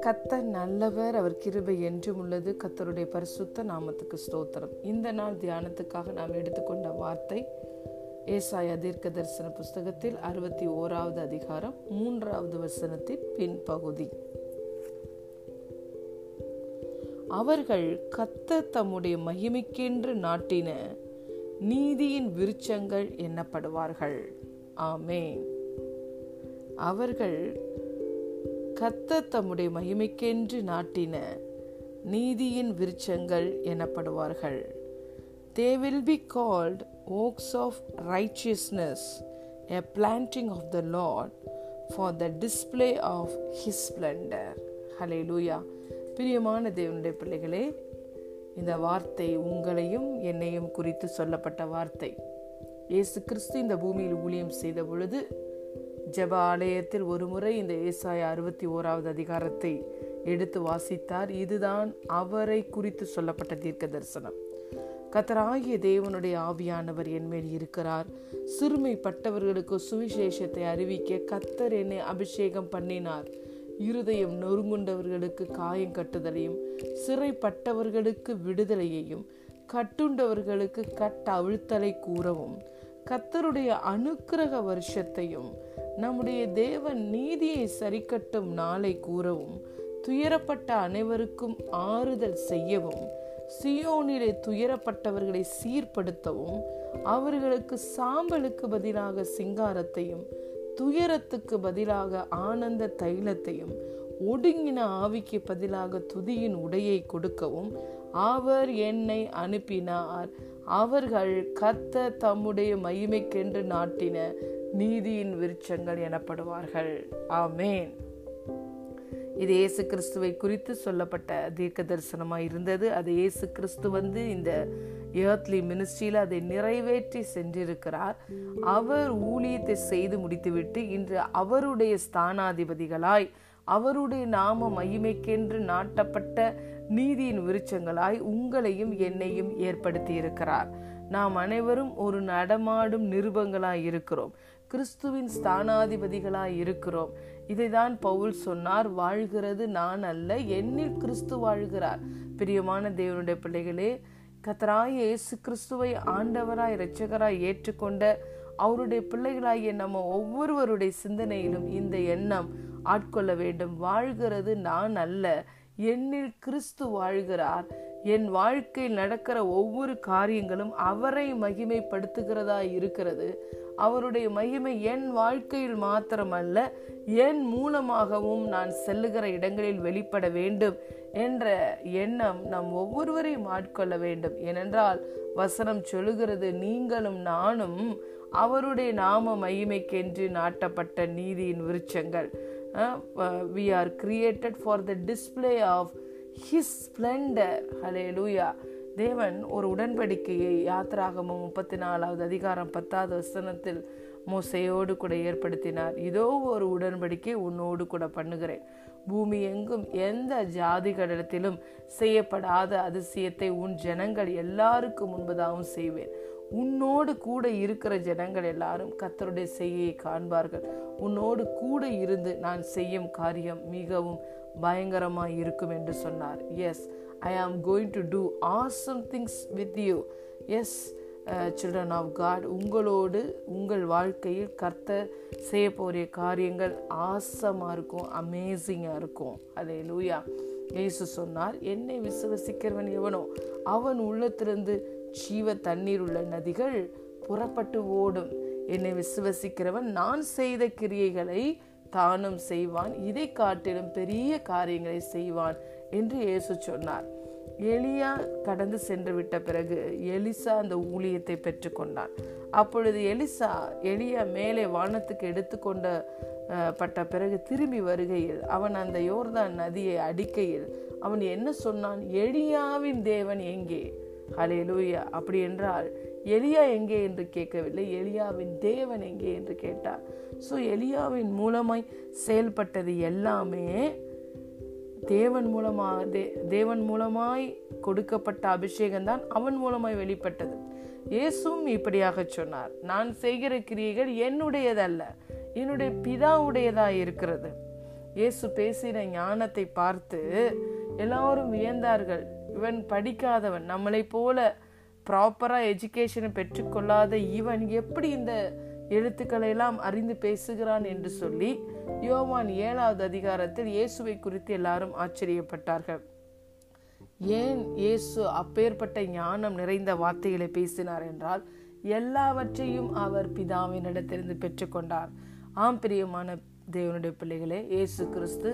கத்தர் நல்லவர் அவர் கிருபை என்றும் உள்ளது. கத்தருடைய பரிசுத்த நாமத்துக்கு ஸ்தோத்திரம். இந்த நாள் தியானத்துக்காக நாம் எடுத்துக்கொண்ட வார்த்தை ஏசாய தீர்க்க தரிசன புஸ்தகத்தில் அறுபத்தி ஓராவது அதிகாரம் மூன்றாவது வசனத்தின் பின்பகுதி. அவர்கள் கத்த தம்முடைய மகிமைக்கென்று நாட்டின நீதியின் விருச்சங்கள் எண்ணப்படுவார்கள் ஆமேன். அவர்கள் கத்த தம்முடைய மகிமைக்கென்று நாட்டின நீதியின் விருட்சங்கள் எனப்படுவார்கள். They will be called oaks of righteousness a planting of the Lord for the display of his splendour hallelujah பிரியமான தேவனுடைய பிள்ளைகளே இந்த வார்த்தை உங்களையும் என்னையும் குறித்து சொல்லப்பட்ட வார்த்தை. இயேசு கிறிஸ்து இந்த பூமியில் ஊழியம் செய்த பொழுது ஜெப ஆலயத்தில் ஒருமுறை இந்த ஏசாய அறுபத்தி ஓராவது அதிகாரத்தை எடுத்து வாசித்தார். இதுதான் அவரை குறித்து சொல்லப்பட்ட தீர்க்க தரிசனம் கத்தராகிய தேவனுடைய ஆவியானவர் என் மேல் இருக்கிறார். சிறுமைப்பட்டவர்களுக்கு சுவிசேஷத்தை அறிவிக்க கத்தர் என்னை அபிஷேகம் பண்ணினார். இருதயம் நொறுங்குண்டவர்களுக்கு காயம் கட்டுதலையும் சிறைப்பட்டவர்களுக்கு விடுதலையையும் கட்டுண்டவர்களுக்கு கட்ட அவிழ்த்தலை கூறவும் கத்தருடைய அனுக்கிரக வருஷத்தையும் நம்முடைய தேவன் நீதியை சரிக்கட்டும் நாளை கூறவும் துயரப்பட்ட அனைவருக்கும் ஆறுதல் செய்யவும் சியோனிலே துயரப்பட்டவர்களை சீர்படுத்தவும் அவர்களுக்கு சாம்பலுக்கு பதிலாக சிங்காரத்தையும் துயரத்துக்கு பதிலாக ஆனந்த தைலத்தையும் ஒடுங்கின ஆவிக்கு பதிலாக துதியின் உடையை கொடுக்கவும் அவர் என்னை அனுப்பினார். அவர்கள் கத்த தம்முடைய மகிமைக்கென்று நாட்டின நீதியின் விருட்சங்கள் எனப்படுவார்கள். ஆமேன். இது இயேசு கிறிஸ்துவை குறித்து சொல்லப்பட்ட தீர்க்க தரிசனமாக இருந்தது. அது இயேசு கிறிஸ்து வந்து இந்த ஏர்த்லி மினிஸ்ட்ரியில் அதை நிறைவேற்றி சென்றிருக்கிறார். அவர் ஊழியத்தை செய்து முடித்துவிட்டு இன்று அவருடைய ஸ்தானாதிபதிகளாய் அவருடைய நாம மகிமைக்கென்று நாட்டப்பட்ட நீதியின் விருச்சங்களாய் உங்களையும் என்னையும் ஏற்படுத்தி இருக்கிறார் நாம் அனைவரும் ஒரு நடமாடும் நிருபங்களாய் இருக்கிறோம். கிறிஸ்துவின் ஸ்தானாதிபதிகளாய் இருக்கிறோம். இதைதான் பவுல் சொன்னார் வாழ்கிறது நான் அல்ல என்னில் கிறிஸ்து வாழ்கிறார். பிரியமான தேவனுடைய பிள்ளைகளே கத்தராய் இயேசு கிறிஸ்துவை ஆண்டவராய் இரட்சகராய் ஏற்றுக்கொண்ட அவருடைய பிள்ளைகளாகிய நம்ம ஒவ்வொருவருடைய சிந்தனையிலும் இந்த எண்ணம் ஆட்கொள்ள வேண்டும். வாழ்கிறது நான் அல்ல. என்னில் கிறிஸ்து வாழ்கிறார். என் வாழ்க்கையில் நடக்கிற ஒவ்வொரு காரியங்களும் அவரை மகிமைப்படுத்துகிறதா இருக்கிறது. அவருடைய மகிமை என் வாழ்க்கையில் மாத்திரமல்ல என் மூலமாகவும் நான் செல்லுகிற இடங்களில் வெளிப்பட வேண்டும் என்ற எண்ணம் நம் ஒவ்வொருவரையும் ஆட்கொள்ள வேண்டும். ஏனென்றால் வசனம் சொல்லுகிறது நீங்களும் நானும் அவருடைய நாம மகிமைக்கென்று நாட்டப்பட்ட நீதியின் விருட்சங்கள். We are created for the display of his splendour hallelujah தேவன் ஒரு உடன்படிக்கையை யாத்திராகமும் முப்பத்தி நாலாவது அதிகாரம் பத்தாவது வசனத்தில் மோசையோடு கூட ஏற்படுத்தினார். இதோ ஒரு உடன்படிக்கை உன்னோடு கூட பண்ணுகிறேன். பூமி எங்கும் எந்த ஜாதிகளிடத்திலும் செய்யப்படாத அதிசயத்தை உன் ஜனங்கள் எல்லாருக்கும் முன்பதாகவும் செய்வேன். உன்னோடு கூட இருக்கிற ஜனங்கள் எல்லாரும் கத்தருடைய செய்கையை காண்பார்கள். உன்னோடு கூட இருந்து நான் செய்யும் காரியம் மிகவும் பயங்கரமாக இருக்கும் என்று சொன்னார். Yes I am going to do awesome things with you yes children of God உங்களோடு உங்கள் வாழ்க்கையில் கர்த்தர் செய்ய போகிற காரியங்கள் ஆசமாக இருக்கும் அமேசிங்காக இருக்கும். அதே லூயா இயேசு சொன்னார் என்னை விசுவசிக்கிறவன் எவனோ அவன் உள்ளத்திலிருந்து ஜீவ தண்ணீர் உள்ள நதிகள் புறப்பட்டு ஓடும். என்னை விசுவசிக்கிறவன் நான் செய்த கிரியைகளை தானும் செய்வான். இதை காட்டிலும் பெரிய காரியங்களை செய்வான் என்று இயேசு சொன்னார். எலியா கடந்து சென்று விட்ட பிறகு எலிசா அந்த ஊழியத்தை பெற்றுக்கொண்டான் அப்பொழுது எலிசா எலியா மேலே வானத்துக்கு எடுத்துக்கொண்ட பட்ட பிறகு திரும்பி வருகையில் அவன் அந்த யோர்தான் நதியை அடிக்கையில் அவன் என்ன சொன்னான்? எலியாவின் தேவன் எங்கே? ஹலே லூயா அப்படி என்றால் எலியா எங்கே என்று கேட்கவில்லை. எலியாவின் தேவன் எங்கே என்று கேட்டார். ஸோ எலியாவின் மூலமாய் செயல்பட்டது எல்லாமே தேவன் மூலமாக தே தேவன் மூலமாய் கொடுக்கப்பட்ட அபிஷேகம் தான் அவன் மூலமாய் வெளிப்பட்டது. இயேசுவும் இப்படியாக சொன்னார். நான் செய்கிற கிரியைகள் என்னுடையதல்ல என்னுடைய பிதாவுடையதா இருக்கிறது. இயேசு பேசின ஞானத்தை பார்த்து எல்லாரும் வியந்தார்கள். இவன் படிக்காதவன். நம்மளை போல ப்ராப்பராக எஜுகேஷனை பெற்றுக்கொள்ளாத இவன் எப்படி இந்த எழுத்துக்களை எல்லாம் அறிந்து பேசுகிறான் என்று சொல்லி யோவான் ஏழாவது அதிகாரத்தில் இயேசுவை குறித்து எல்லாரும் ஆச்சரியப்பட்டார்கள். ஏன் இயேசு அப்பேற்பட்ட ஞானம் நிறைந்த வார்த்தைகளை பேசினார் என்றால் எல்லாவற்றையும் அவர் பிதாவினிடத்திலிருந்து பெற்றுக்கொண்டார். ஆம் பிரியமான தேவனுடைய பிள்ளைகளே இயேசு கிறிஸ்து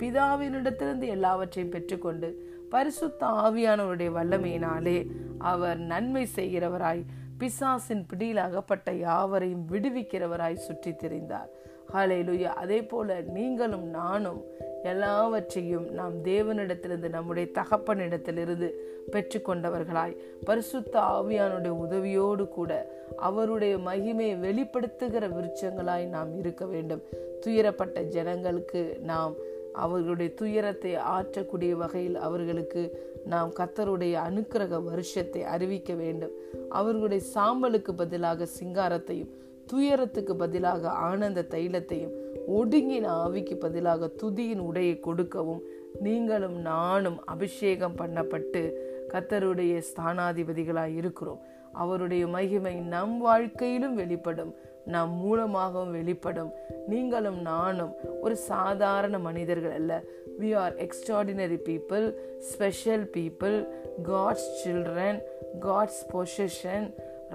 பிதாவினிடத்திலிருந்து எல்லாவற்றையும் பெற்றுக்கொண்டு பரிசுத்த ஆவியானவருடைய வல்லமையினாலே அவர் நன்மை செய்கிறவராய் பிசாசின் பிடியில் அகப்பட்ட யாவரையும் விடுவிக்கிறவராய் சுற்றி திரிந்தார். ஹalleluya. அதே போல நீங்களும் நானும் எல்லாவற்றையும் நாம் தேவனிடத்திலிருந்து நம்முடைய தகப்பனிடத்திலிருந்து பெற்றுக்கொண்டவர்களாய் பரிசுத்த ஆவியானுடைய உதவியோடு கூட அவருடைய மகிமையை வெளிப்படுத்துகிற விருட்சங்களாய் நாம் இருக்க வேண்டும். துயரப்பட்ட ஜனங்களுக்கு நாம் அவர்களுடைய துயரத்தை ஆற்றக்கூடிய வகையில் அவர்களுக்கு நாம் கத்தருடைய அனுக்கிரக வருஷத்தை அறிவிக்க வேண்டும். அவர்களுடைய சாம்பலுக்கு பதிலாக சிங்காரத்தையும் துயரத்துக்கு பதிலாக ஆனந்த தைலத்தையும் ஒடுங்கின ஆவிக்கு பதிலாக துதியின் உடையை கொடுக்கவும் நீங்களும் நானும் அபிஷேகம் பண்ணப்பட்டு கத்தருடைய ஸ்தானாதிபதிகளாய் இருக்கிறோம். அவருடைய மகிமை நம் வாழ்க்கையிலும் வெளிப்படும். நம் மூலமாகவும் வெளிப்படும். நீங்களும் நானும் ஒரு சாதாரண மனிதர்கள் அல்ல. We are extraordinary people special people God's children God's position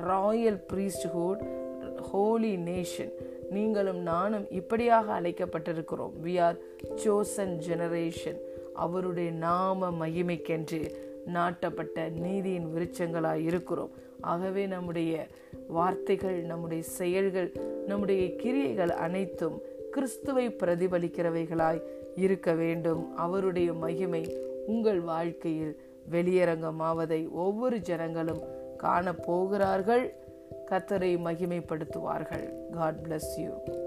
royal priesthood holy nation நீங்களும் நானும் இப்படியாக அழைக்கப்பட்டிருக்கிறோம். வி ஆர் சோசன் ஜெனரேஷன் அவருடைய நாம மகிமைக்கென்று. நாட்டப்பட்ட நீதியின் விருச்சங்களாய் இருக்கிறோம். ஆகவே நம்முடைய வார்த்தைகள் நம்முடைய செயல்கள் நம்முடைய கிரியைகள் அனைத்தும் கிறிஸ்துவை பிரதிபலிக்கிறவைகளாய் இருக்க வேண்டும். அவருடைய மகிமை உங்கள் வாழ்க்கையில் வெளியரங்கமாவதை ஒவ்வொரு ஜனங்களும் காணப்போகிறார்கள். கத்தரை மகிமைப்படுத்துவார்கள். God bless you